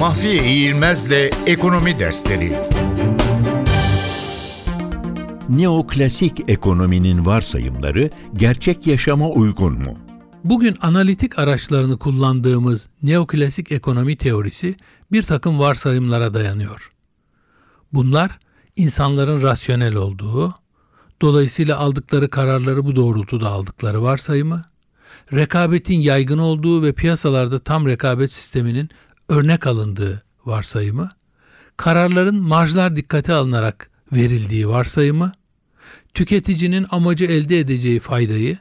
Mahfiye İğilmez'le Ekonomi Dersleri Neoklasik ekonominin varsayımları gerçek yaşama uygun mu? Bugün analitik araçlarını kullandığımız neoklasik ekonomi teorisi bir takım varsayımlara dayanıyor. Bunlar insanların rasyonel olduğu, dolayısıyla aldıkları kararları bu doğrultuda aldıkları varsayımı, rekabetin yaygın olduğu ve piyasalarda tam rekabet sisteminin örnek alındığı varsayımı, kararların marjlar dikkate alınarak verildiği varsayımı, tüketicinin amacı elde edeceği faydayı,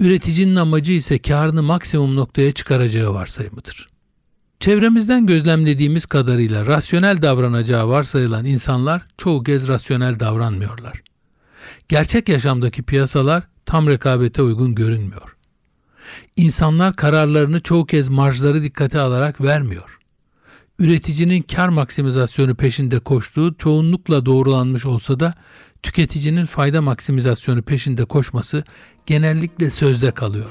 üreticinin amacı ise karını maksimum noktaya çıkaracağı varsayımıdır. Çevremizden gözlemlediğimiz kadarıyla rasyonel davranacağı varsayılan insanlar çoğu kez rasyonel davranmıyorlar. Gerçek yaşamdaki piyasalar tam rekabete uygun görünmüyor. İnsanlar kararlarını çoğu kez marjları dikkate alarak vermiyor. Üreticinin kar maksimizasyonu peşinde koştuğu çoğunlukla doğrulanmış olsa da tüketicinin fayda maksimizasyonu peşinde koşması genellikle sözde kalıyor.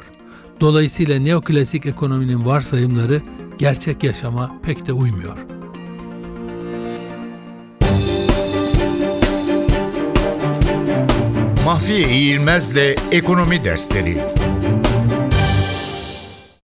Dolayısıyla neoklasik ekonominin varsayımları gerçek yaşama pek de uymuyor. Mahfiye İğilmez'le Ekonomi Dersleri